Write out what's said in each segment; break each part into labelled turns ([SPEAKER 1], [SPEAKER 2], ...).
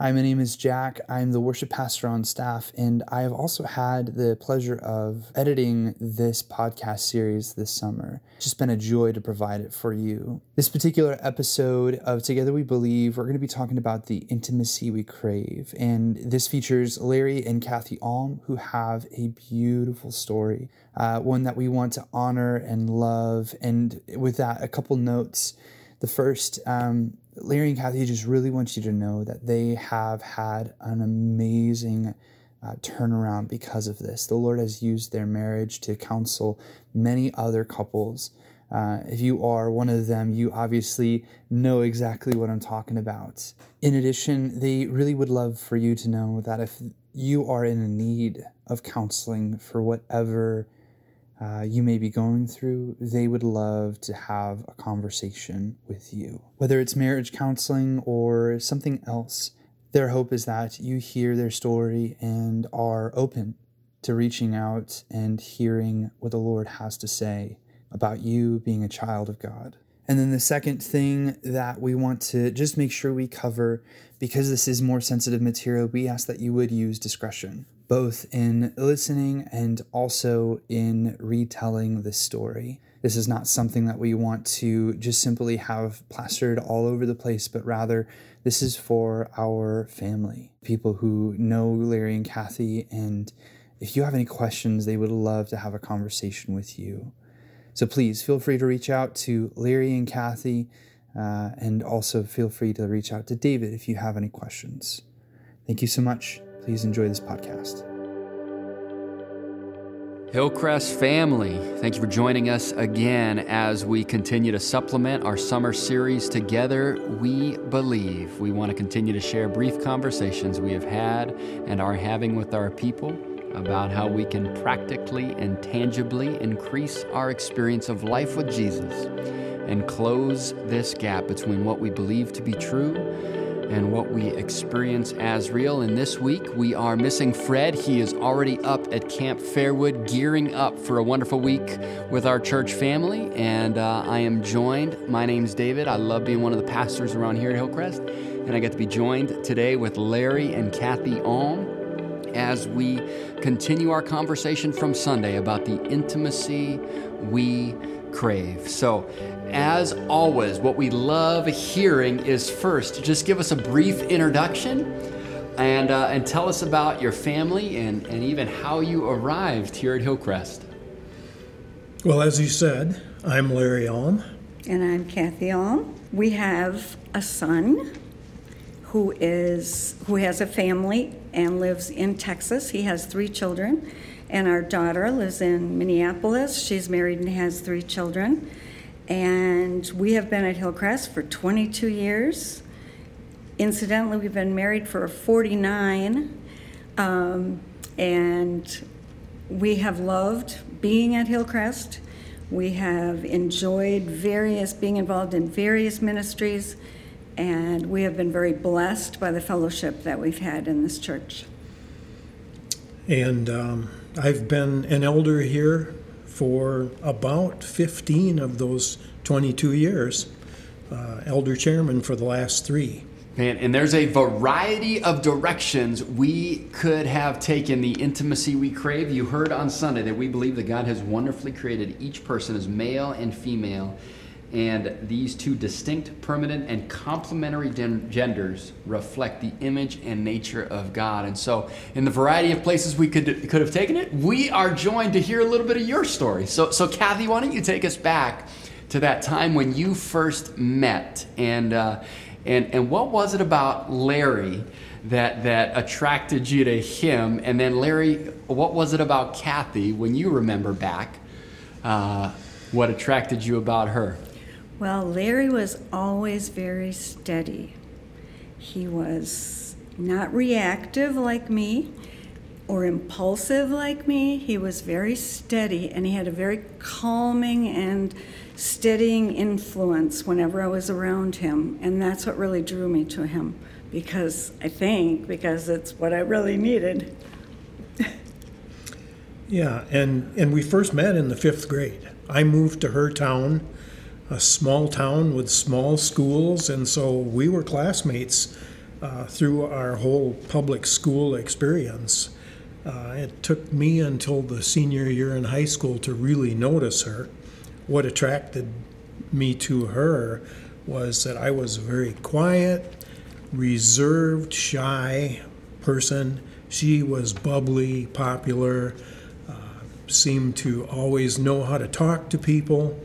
[SPEAKER 1] Hi, my name is Jack. I'm the worship pastor on staff, and I have also had the pleasure of editing this podcast series this summer. It's just been a joy to provide it for you. This particular episode of Together We Believe, we're going to be talking about the intimacy we crave, and this features Larry and Kathy Alm, who have a beautiful story, uh, one that we want to honor and love. And with that, a couple notes. The first, um, Larry and Kathy just really want you to know that they have had an amazing uh, turnaround because of this. The Lord has used their marriage to counsel many other couples. Uh, if you are one of them, you obviously know exactly what I'm talking about. In addition, they really would love for you to know that if you are in need of counseling for whatever uh, you may be going through, they would love to have a conversation with you. Whether it's marriage counseling or something else, their hope is that you hear their story and are open to reaching out and hearing what the Lord has to say about you being a child of God. And then the second thing that we want to just make sure we cover, because this is more sensitive material, we ask that you would use discretion both in listening and also in retelling the story. This is not something that we want to just simply have plastered all over the place, but rather this is for our family, people who know Larry and Kathy. And if you have any questions, they would love to have a conversation with you. So please feel free to reach out to Larry and Kathy, uh, and also feel free to reach out to David if you have any questions. Thank you so much. Please enjoy this podcast.
[SPEAKER 2] Hillcrest family, thank you for joining us again as we continue to supplement our summer series together. We believe we want to continue to share brief conversations we have had and are having with our people about how we can practically and tangibly increase our experience of life with Jesus and close this gap between what we believe to be true and what we experience as real. And this week we are missing Fred. He is already up at Camp Fairwood, gearing up for a wonderful week with our church family. And uh, I am joined. My name's David. I love being one of the pastors around here at Hillcrest. And I get to be joined today with Larry and Kathy Alm as we continue our conversation from Sunday about the intimacy we crave. So, as always, what we love hearing is first, just give us a brief introduction and, uh, and tell us about your family and, and even how you arrived here at Hillcrest.
[SPEAKER 3] Well, as you said, I'm Larry Alm.
[SPEAKER 4] And I'm Kathy Alm. We have a son who is who has a family and lives in Texas. He has three children, and our daughter lives in Minneapolis. She's married and has three children. And we have been at Hillcrest for 22 years. Incidentally, we've been married for 49. Um, and we have loved being at Hillcrest. We have enjoyed various, being involved in various ministries, and we have been very blessed by the fellowship that we've had in this church.
[SPEAKER 3] And um, I've been an elder here for about 15 of those 22 years, uh, elder chairman for the last three.
[SPEAKER 2] Man, and there's a variety of directions we could have taken the intimacy we crave. You heard on Sunday that we believe that God has wonderfully created each person as male and female and these two distinct, permanent, and complementary genders reflect the image and nature of God. And so, in the variety of places we could could have taken it, we are joined to hear a little bit of your story. So, so Kathy, why don't you take us back to that time when you first met, and uh, and and what was it about Larry? That, that attracted you to him and then larry what was it about kathy when you remember back uh, what attracted you about her
[SPEAKER 4] well, Larry was always very steady. He was not reactive like me or impulsive like me. He was very steady and he had a very calming and steadying influence whenever I was around him. And that's what really drew me to him because I think because it's what I really needed.
[SPEAKER 3] yeah, and, and we first met in the fifth grade. I moved to her town a small town with small schools, and so we were classmates uh, through our whole public school experience. Uh, it took me until the senior year in high school to really notice her. What attracted me to her was that I was a very quiet, reserved, shy person. She was bubbly, popular, uh, seemed to always know how to talk to people.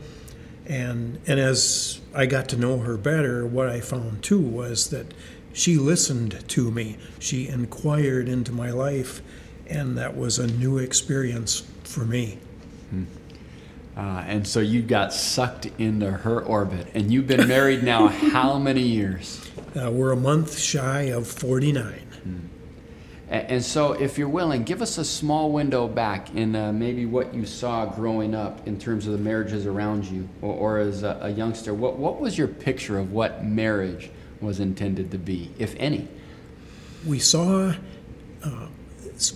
[SPEAKER 3] And, and as I got to know her better, what I found too was that she listened to me. She inquired into my life, and that was a new experience for me.
[SPEAKER 2] Uh, and so you got sucked into her orbit, and you've been married now how many years?
[SPEAKER 3] Uh, we're a month shy of 49.
[SPEAKER 2] And so, if you're willing, give us a small window back in uh, maybe what you saw growing up in terms of the marriages around you, or, or as a, a youngster. What, what was your picture of what marriage was intended to be, if any?
[SPEAKER 3] we saw uh,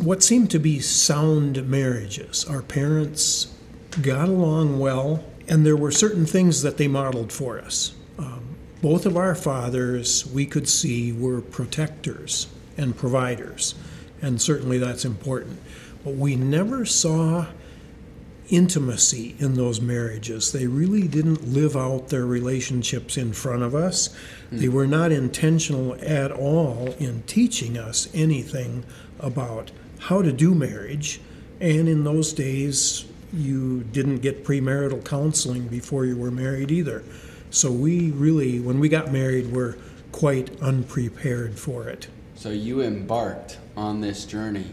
[SPEAKER 3] what seemed to be sound marriages. Our parents got along well, and there were certain things that they modeled for us. Um, both of our fathers, we could see, were protectors and providers, and certainly that's important. But we never saw intimacy in those marriages. They really didn't live out their relationships in front of us. Hmm. They were not intentional at all in teaching us anything about how to do marriage. And in those days, you didn't get premarital counseling before you were married either. So we really, when we got married, were quite unprepared for it.
[SPEAKER 2] So you embarked on this journey,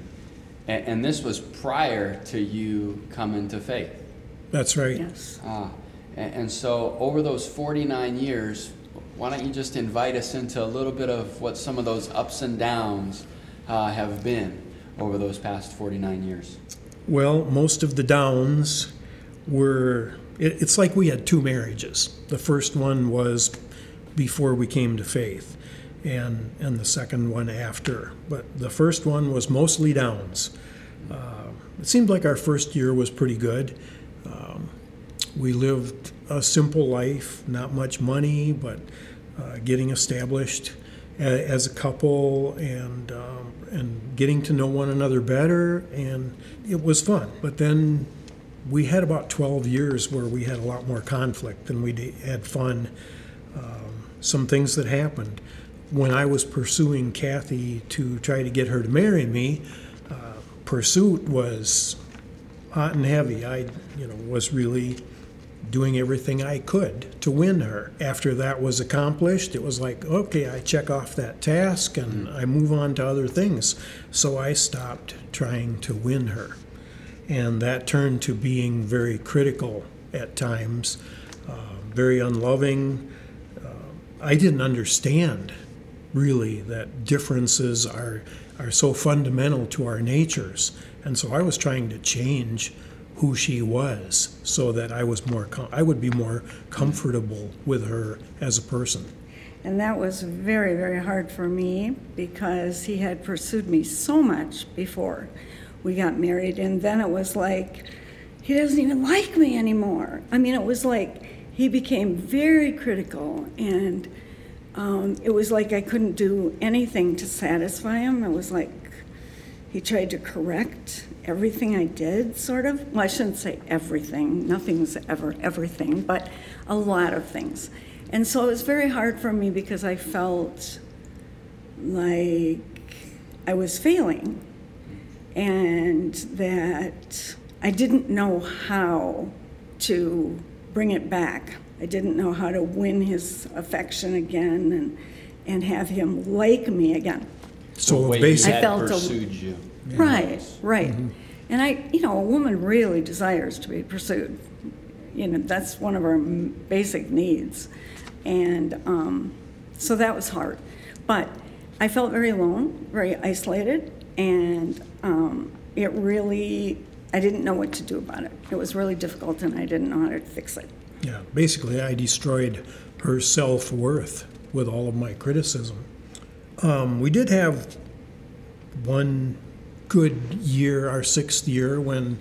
[SPEAKER 2] and, and this was prior to you coming to faith.
[SPEAKER 3] That's right.
[SPEAKER 4] Yes.
[SPEAKER 2] Ah, and, and so over those 49 years, why don't you just invite us into a little bit of what some of those ups and downs uh, have been over those past 49 years?
[SPEAKER 3] Well, most of the downs were, it, it's like we had two marriages. The first one was before we came to faith, and, and the second one after. But the first one was mostly downs. Uh, it seemed like our first year was pretty good. Um, we lived a simple life, not much money, but uh, getting established a- as a couple and um, and getting to know one another better, and it was fun. But then we had about 12 years where we had a lot more conflict than we had fun. Um, some things that happened when I was pursuing Kathy to try to get her to marry me. Uh, pursuit was hot and heavy. I, you know, was really doing everything I could to win her. After that was accomplished, it was like, okay, I check off that task and I move on to other things. So I stopped trying to win her. And that turned to being very critical at times, uh, very unloving. Uh, I didn't understand really that differences are, are so fundamental to our natures. And so I was trying to change who she was so that I was more com- I would be more comfortable with her as a person.
[SPEAKER 4] And that was very, very hard for me because he had pursued me so much before we got married. And then it was like, he doesn't even like me anymore. I mean, it was like he became very critical. And um, it was like I couldn't do anything to satisfy him. It was like he tried to correct everything I did, sort of. Well, I shouldn't say everything, nothing's ever everything, but a lot of things. And so it was very hard for me because I felt like I was failing and that I didn't know how to bring it back. I didn't know how to win his affection again and, and have him like me again.
[SPEAKER 3] So
[SPEAKER 2] the way
[SPEAKER 3] basically,
[SPEAKER 2] he
[SPEAKER 4] I
[SPEAKER 2] had
[SPEAKER 4] felt a-
[SPEAKER 2] pursued you.
[SPEAKER 4] Right, right. And I, you know, a woman really desires to be pursued. You know, that's one of our m- basic needs. And um, so that was hard. But I felt very alone, very isolated, and um, it really, I didn't know what to do about it. It was really difficult, and I didn't know how to fix it.
[SPEAKER 3] Yeah, basically I destroyed her self-worth with all of my criticism. Um, we did have one good year, our sixth year, when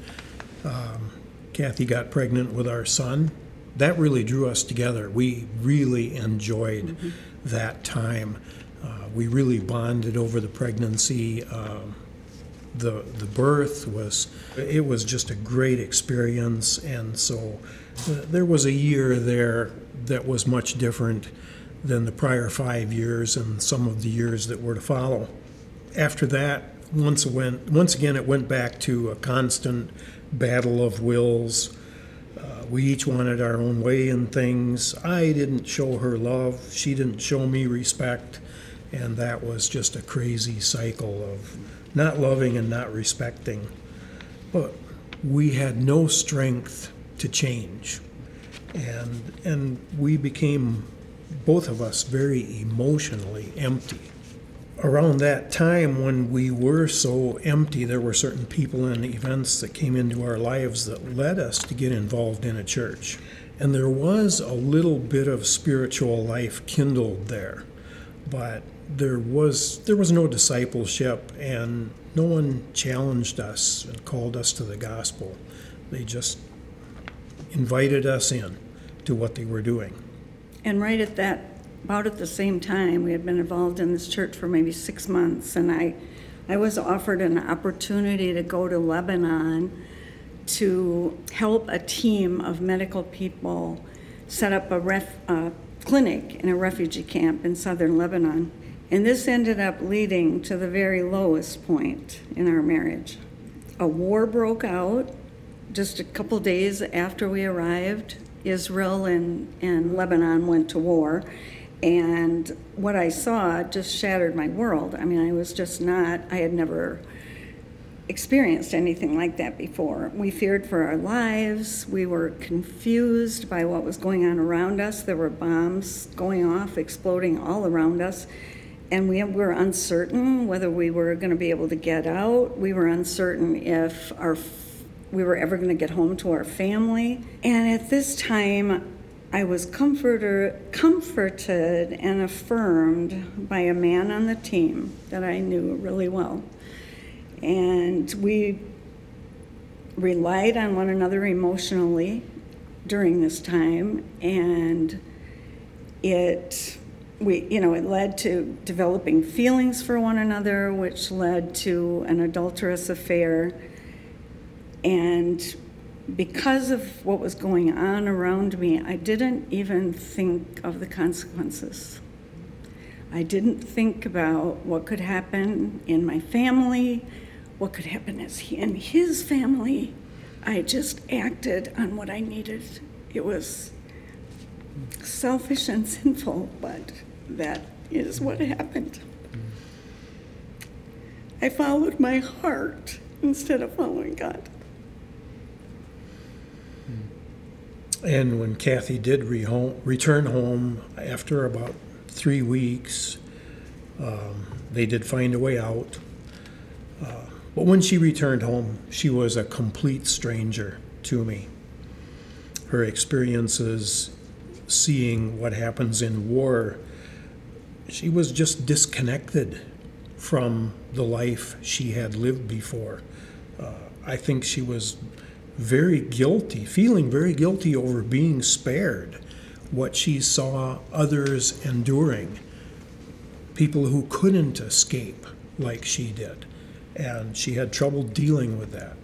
[SPEAKER 3] um, Kathy got pregnant with our son. That really drew us together. We really enjoyed that time. Uh, we really bonded over the pregnancy. Um, the the birth was it was just a great experience, and so uh, there was a year there that was much different than the prior five years and some of the years that were to follow. After that, once went once again it went back to a constant battle of wills. Uh, we each wanted our own way in things. I didn't show her love. She didn't show me respect. And that was just a crazy cycle of not loving and not respecting. But we had no strength to change. And, and we became, both of us, very emotionally empty around that time when we were so empty, there were certain people and events that came into our lives that led us to get involved in a church. And there was a little bit of spiritual life kindled there, but there was there was no discipleship and no one challenged us and called us to the gospel. They just invited us in to what they were doing.
[SPEAKER 4] And right at that about at the same time, we had been involved in this church for maybe six months, and I, I was offered an opportunity to go to Lebanon to help a team of medical people set up a ref, uh, clinic in a refugee camp in southern Lebanon. And this ended up leading to the very lowest point in our marriage. A war broke out just a couple days after we arrived. Israel and, and Lebanon went to war, and what I saw just shattered my world. I mean, I was just not, I had never experienced anything like that before. We feared for our lives. We were confused by what was going on around us. There were bombs going off, exploding all around us. And we were uncertain whether we were going to be able to get out. We were uncertain if our we were ever going to get home to our family. And at this time, I was comforter, comforted and affirmed by a man on the team that I knew really well. And we relied on one another emotionally during this time and it we you know it led to developing feelings for one another which led to an adulterous affair and because of what was going on around me, I didn't even think of the consequences. I didn't think about what could happen in my family, what could happen in his family. I just acted on what I needed. It was selfish and sinful, but that is what happened. I followed my heart instead of following God.
[SPEAKER 3] And when Kathy did re- return home after about three weeks, um, they did find a way out. Uh, but when she returned home, she was a complete stranger to me. Her experiences, seeing what happens in war, she was just disconnected from the life she had lived before. Uh, I think she was very guilty, feeling very guilty over being spared what she saw others enduring, people who couldn't escape like she did. And she had trouble dealing with that.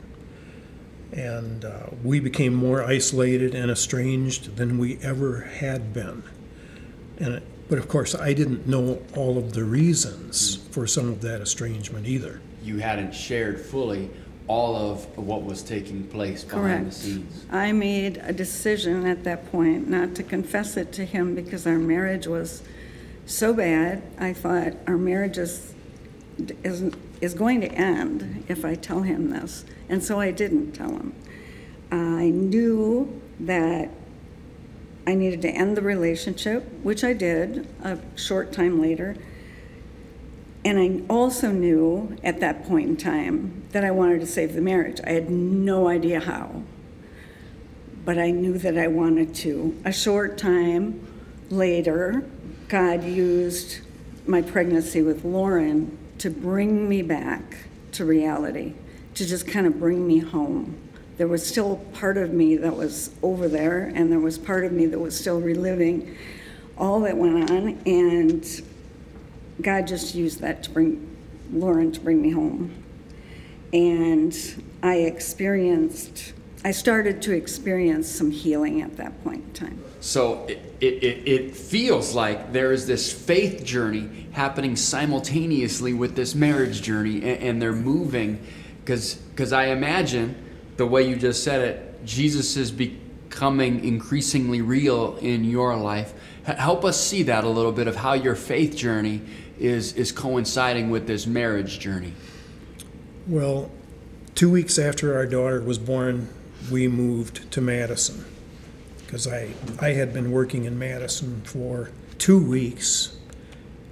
[SPEAKER 3] And uh, we became more isolated and estranged than we ever had been. And but of course, I didn't know all of the reasons for some of that estrangement either.
[SPEAKER 2] You hadn't shared fully all of what was taking place behind the scenes.
[SPEAKER 4] I made a decision at that point not to confess it to him because our marriage was so bad. I thought our marriage is, is, is going to end if I tell him this. And so I didn't tell him. I knew that I needed to end the relationship, which I did a short time later. And I also knew at that point in time that I wanted to save the marriage. I had no idea how, but I knew that I wanted to. A short time later, God used my pregnancy with Lauren to bring me back to reality, to just kind of bring me home. There was still part of me that was over there, and there was part of me that was still reliving all that went on. And God just used that to bring Lauren to bring me home. And I experienced, I started to experience some healing at that point in time.
[SPEAKER 2] So it, it, it feels like there is this faith journey happening simultaneously with this marriage journey, and, and they're moving. Because I imagine the way you just said it, Jesus is becoming increasingly real in your life. Help us see that a little bit of how your faith journey is, is coinciding with this marriage journey.
[SPEAKER 3] Well, two weeks after our daughter was born, we moved to Madison because I, I had been working in Madison for two weeks.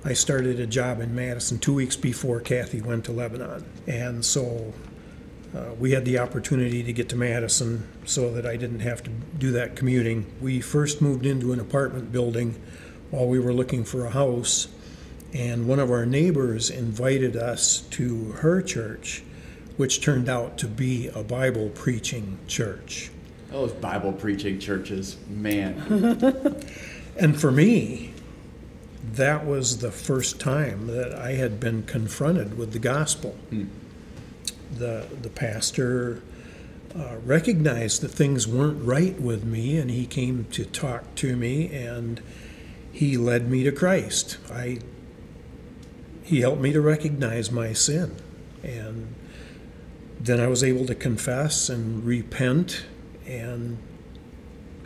[SPEAKER 3] I started a job in Madison two weeks before Kathy went to Lebanon. And so uh, we had the opportunity to get to Madison so that I didn't have to do that commuting. We first moved into an apartment building while we were looking for a house, and one of our neighbors invited us to her church, which turned out to be a Bible preaching church.
[SPEAKER 2] Those Bible preaching churches, man.
[SPEAKER 3] and for me, that was the first time that I had been confronted with the gospel. Hmm. The, the pastor uh, recognized that things weren't right with me, and he came to talk to me, and he led me to Christ. I, he helped me to recognize my sin, and then I was able to confess and repent and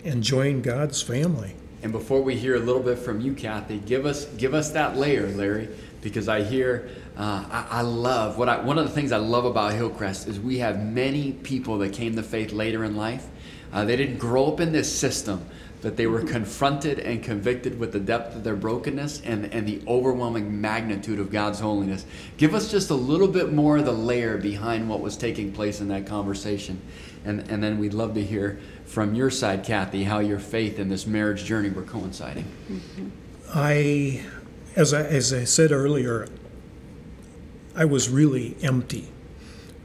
[SPEAKER 3] and join God's family.
[SPEAKER 2] And before we hear a little bit from you, Kathy, give us give us that layer, Larry, because I hear uh, I, I, love what I one of the things I love about Hillcrest is we have many people that came to faith later in life. Uh, they didn't grow up in this system but they were confronted and convicted with the depth of their brokenness and, and the overwhelming magnitude of God's holiness. Give us just a little bit more of the layer behind what was taking place in that conversation. And, and then we'd love to hear from your side, Kathy, how your faith and this marriage journey were coinciding.
[SPEAKER 3] I, as I, as I said earlier, I was really empty.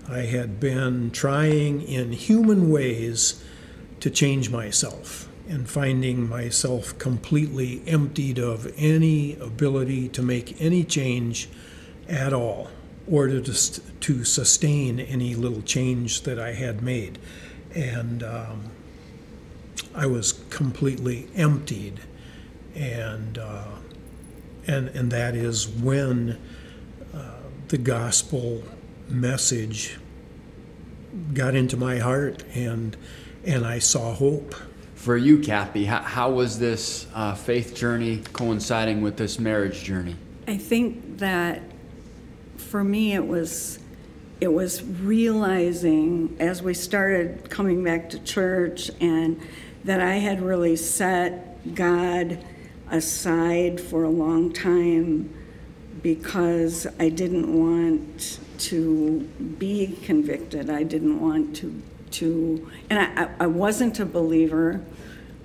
[SPEAKER 3] I had been trying in human ways to change myself and finding myself completely emptied of any ability to make any change at all or to, to sustain any little change that I had made. And um, I was completely emptied. And, uh, and, and that is when uh, the gospel message got into my heart and, and I saw hope
[SPEAKER 2] for you, Kathy, how, how was this uh, faith journey coinciding with this marriage journey?
[SPEAKER 4] I think that for me it was it was realizing as we started coming back to church and that I had really set God aside for a long time because I didn't want to be convicted. I didn't want to to and I, I wasn't a believer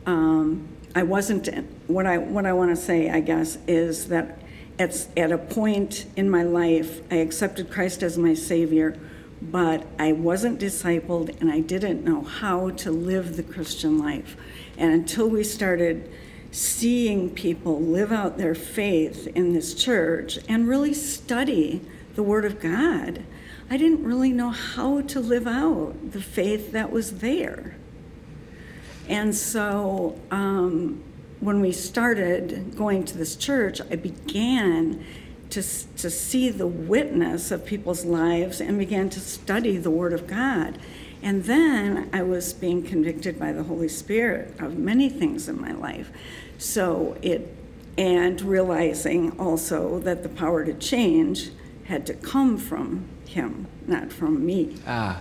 [SPEAKER 4] um, I wasn't, what I, what I want to say, I guess, is that at, at a point in my life, I accepted Christ as my Savior, but I wasn't discipled and I didn't know how to live the Christian life. And until we started seeing people live out their faith in this church and really study the Word of God, I didn't really know how to live out the faith that was there. And so um, when we started going to this church, I began to, to see the witness of people's lives and began to study the Word of God. And then I was being convicted by the Holy Spirit of many things in my life. So it, and realizing also that the power to change had to come from Him, not from me.
[SPEAKER 2] Ah,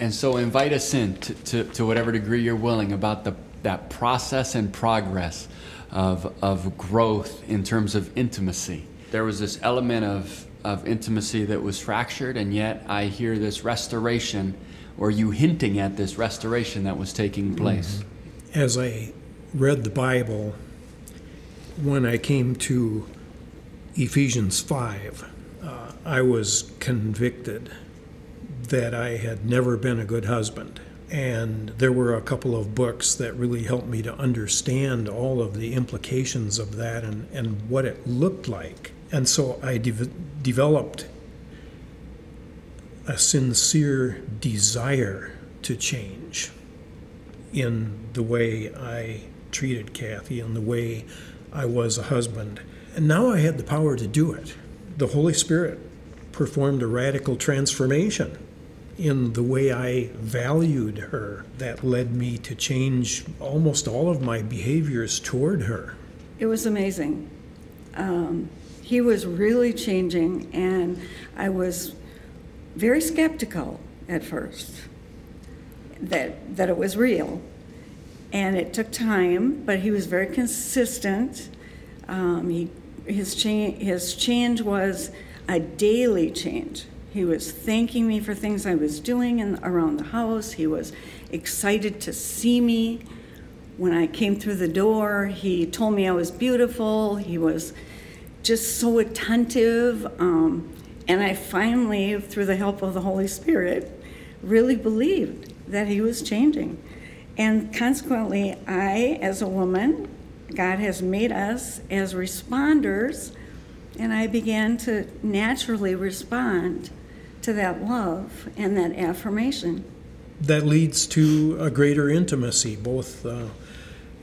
[SPEAKER 2] and so invite us in to, to, to whatever degree you're willing about the, that process and progress of, of growth in terms of intimacy. There was this element of, of intimacy that was fractured, and yet I hear this restoration, or you hinting at this restoration that was taking place.
[SPEAKER 3] Mm-hmm. As I read the Bible, when I came to Ephesians 5, uh, I was convicted that I had never been a good husband. And there were a couple of books that really helped me to understand all of the implications of that and, and what it looked like And so I de- developed a sincere desire to change in the way I treated Kathy and the way I was a husband. And now I had the power to do it. The Holy Spirit performed a radical transformation in the way I valued her that led me to change almost all of my behaviors toward her.
[SPEAKER 4] It was amazing. Um, he was really changing, and I was very skeptical at first that that it was real, and it took time. But he was very consistent. Um, he his change his change was a daily change. He was thanking me for things I was doing in, around the house. He was excited to see me. When I came through the door, he told me I was beautiful. He was just so attentive. Um, and I finally, through the help of the Holy Spirit, really believed that he was changing. And consequently, I, as a woman, God has made us as responders, and I began to naturally respond to that love and that affirmation.
[SPEAKER 3] That leads to a greater intimacy, both uh,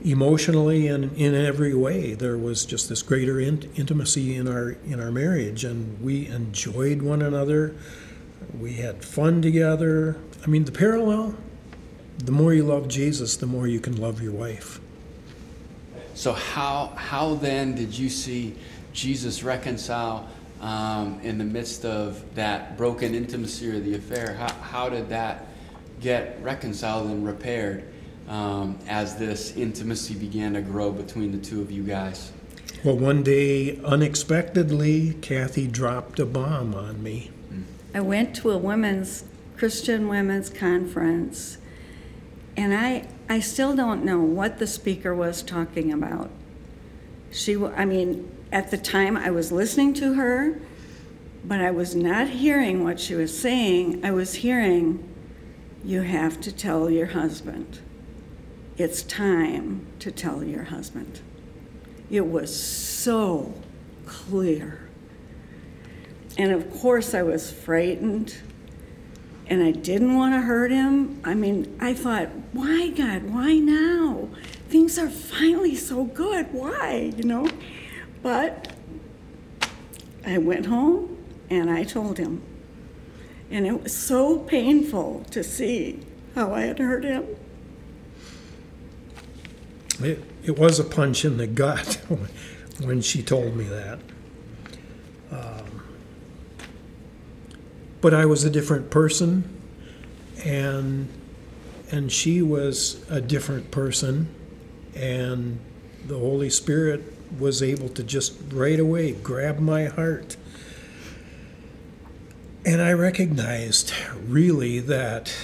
[SPEAKER 3] emotionally and in every way. There was just this greater in- intimacy in our in our marriage, and we enjoyed one another. We had fun together. I mean, the parallel: the more you love Jesus, the more you can love your wife.
[SPEAKER 2] So how how then did you see Jesus reconcile um, in the midst of that broken intimacy or the affair? How how did that get reconciled and repaired um, as this intimacy began to grow between the two of you guys?
[SPEAKER 3] Well, one day, unexpectedly, Kathy dropped a bomb on me.
[SPEAKER 4] I went to a women's Christian women's conference, and I I still don't know what the speaker was talking about. She, I mean, at the time I was listening to her, but I was not hearing what she was saying. I was hearing, "You have to tell your husband. It's time to tell your husband." It was so clear. And of course, I was frightened and I didn't want to hurt him. I mean, I thought, why, God? Why now? Things are finally so good. Why? You know? But I went home and I told him. And it was so painful to see how I had hurt him.
[SPEAKER 3] It, it was a punch in the gut when she told me that. Um, but I was a different person, and and she was a different person, and the Holy Spirit was able to just right away grab my heart. And I recognized really that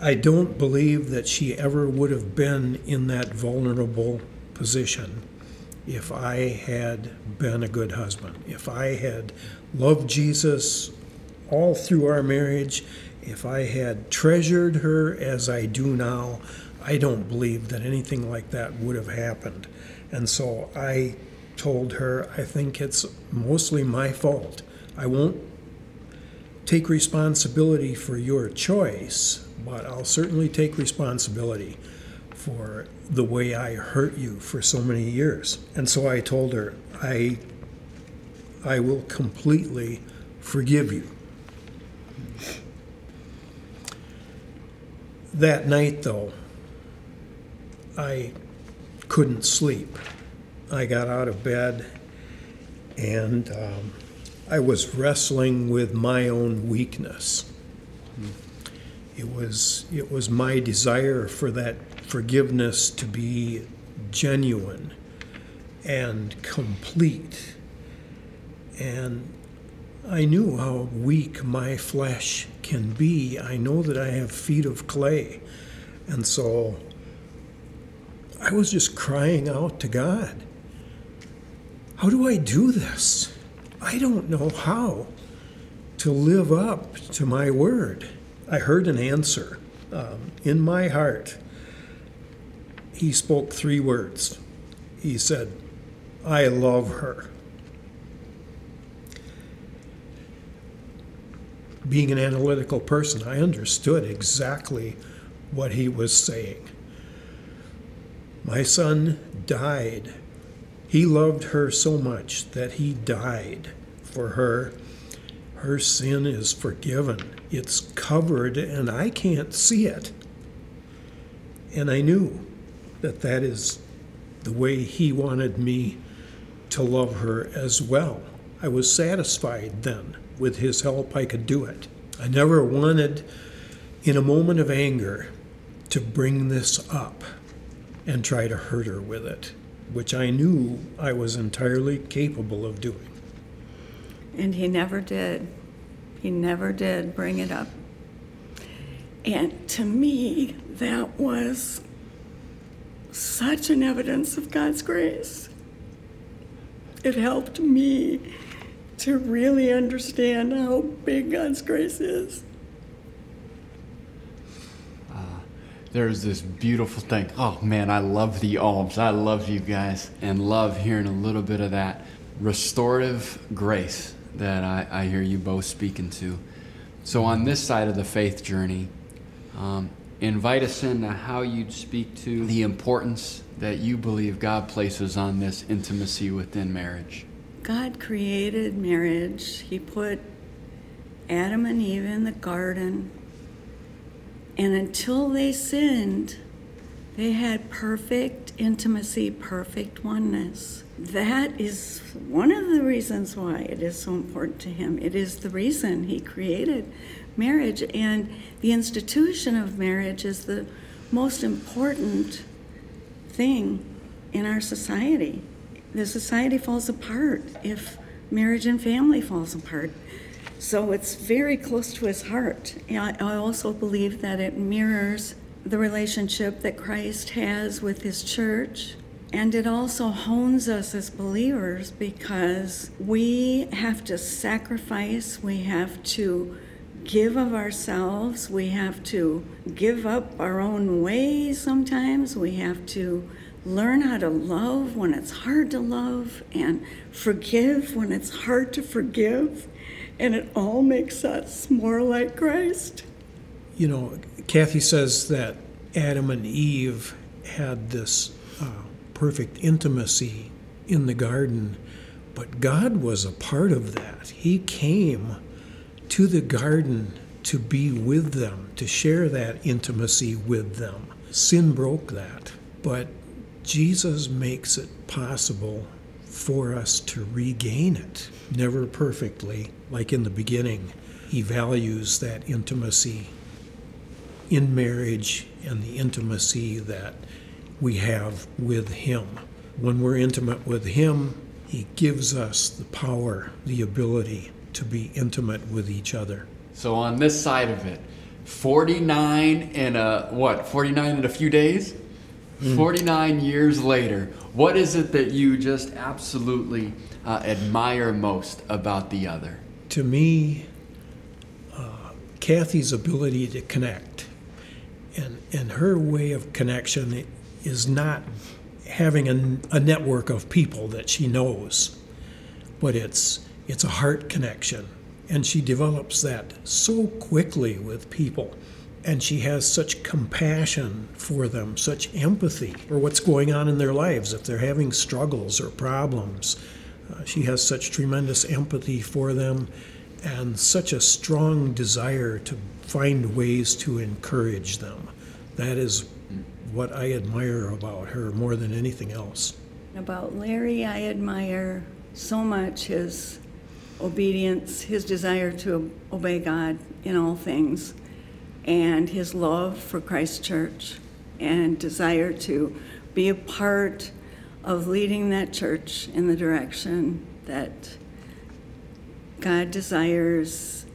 [SPEAKER 3] I don't believe that she ever would have been in that vulnerable position if I had been a good husband, if I had loved Jesus all through our marriage, if I had treasured her as I do now, I don't believe that anything like that would have happened. And so I told her, I think it's mostly my fault. I won't take responsibility for your choice, but I'll certainly take responsibility for the way I hurt you for so many years. And so I told her, I, I will completely forgive you. That night, though, I couldn't sleep. I got out of bed and um, I was wrestling with my own weakness. It was it was my desire for that forgiveness to be genuine and complete. And I knew how weak my flesh can be. I know that I have feet of clay. And so I was just crying out to God. How do I do this? I don't know how to live up to my word. I heard an answer um, in my heart. He spoke three words. He said, I love her. Being an analytical person, I understood exactly what he was saying. My son died. He loved her so much that he died for her. Her sin is forgiven, it's covered, and I can't see it. And I knew that that is the way he wanted me to love her as well. I was satisfied then. With his help, I could do it. I never wanted, in a moment of anger, to bring this up and try to hurt her with it, which I knew I was entirely capable of doing.
[SPEAKER 4] And he never did. He never did bring it up. And to me, that was such an evidence of God's grace. It helped me to really understand how big God's grace is.
[SPEAKER 2] Uh, there's this beautiful thing. Oh man, I love the Alms. I love you guys and love hearing a little bit of that restorative grace that I, I hear you both speaking to. So, on this side of the faith journey, um, invite us into how you'd speak to the importance that you believe God places on this intimacy within marriage.
[SPEAKER 4] God created marriage. He put Adam and Eve in the garden. And until they sinned, they had perfect intimacy, perfect oneness. That is one of the reasons why it is so important to him. It is the reason he created marriage. And the institution of marriage is the most important thing in our society. The society falls apart if marriage and family falls apart. So it's very close to his heart. I also believe that it mirrors the relationship that Christ has with his church. And it also hones us as believers because we have to sacrifice, we have to give of ourselves. We have to give up our own ways sometimes. We have to learn how to love when it's hard to love and forgive when it's hard to forgive. And it all makes us more like Christ.
[SPEAKER 3] You know, Kathy says that Adam and Eve had this uh, perfect intimacy in the garden, but God was a part of that. He came to the garden to be with them, to share that intimacy with them. Sin broke that, but Jesus makes it possible for us to regain it. Never perfectly, like in the beginning. He values that intimacy in marriage and the intimacy that we have with Him. When we're intimate with Him, He gives us the power, the ability to be intimate with each other.
[SPEAKER 2] So on this side of it, 49 in a what? 49 in a few days? Mm. 49 years later, what is it that you just absolutely uh, admire most about the other?
[SPEAKER 3] To me, uh, Kathy's ability to connect and, and her way of connection is not having a, a network of people that she knows, but it's it's a heart connection. And she develops that so quickly with people. And she has such compassion for them, such empathy for what's going on in their lives. If they're having struggles or problems, uh, she has such tremendous empathy for them and such a strong desire to find ways to encourage them. That is what I admire about her more than anything else.
[SPEAKER 4] About Larry, I admire so much his obedience, his desire to obey God in all things, and his love for Christ Church and desire to be a part of leading that church in the direction that God desires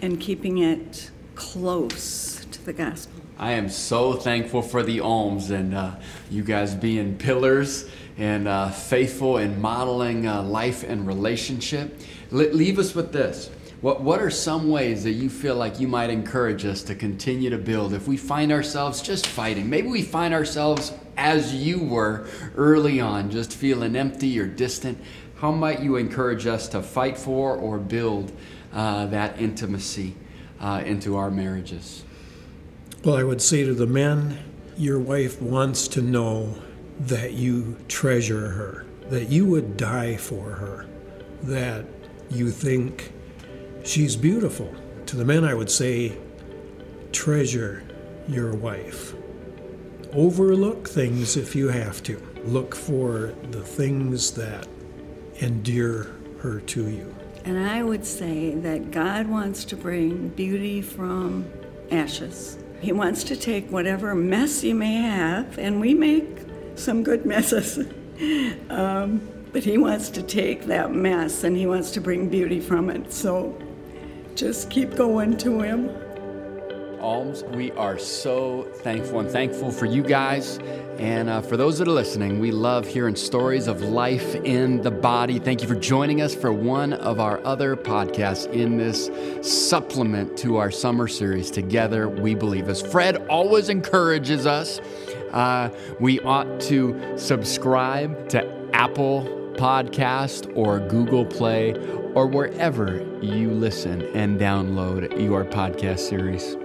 [SPEAKER 4] and keeping it close to the gospel.
[SPEAKER 2] I am so thankful for the Alms and uh, you guys being pillars and uh, faithful in modeling uh, life and relationship. leave us with this. What, what are some ways that you feel like you might encourage us to continue to build if we find ourselves just fighting? Maybe we find ourselves as you were early on, just feeling empty or distant. How might you encourage us to fight for or build uh, that intimacy uh, into our marriages?
[SPEAKER 3] Well, I would say to the men, your wife wants to know that you treasure her, that you would die for her, that you think she's beautiful. To the men, I would say, treasure your wife. Overlook things if you have to. Look for the things that endear her to you.
[SPEAKER 4] And I would say that God wants to bring beauty from ashes. He wants to take whatever mess you may have, and we make some good messes. um, but He wants to take that mess and He wants to bring beauty from it. So just keep going to Him.
[SPEAKER 2] Alms, we are so thankful and thankful for you guys. And uh, for those that are listening, we love hearing stories of life in the body. Thank you for joining us for one of our other podcasts in this supplement to our summer series, Together We Believe. As Fred always encourages us, uh, we ought to subscribe to Apple Podcast or Google Play or wherever you listen and download your podcast series.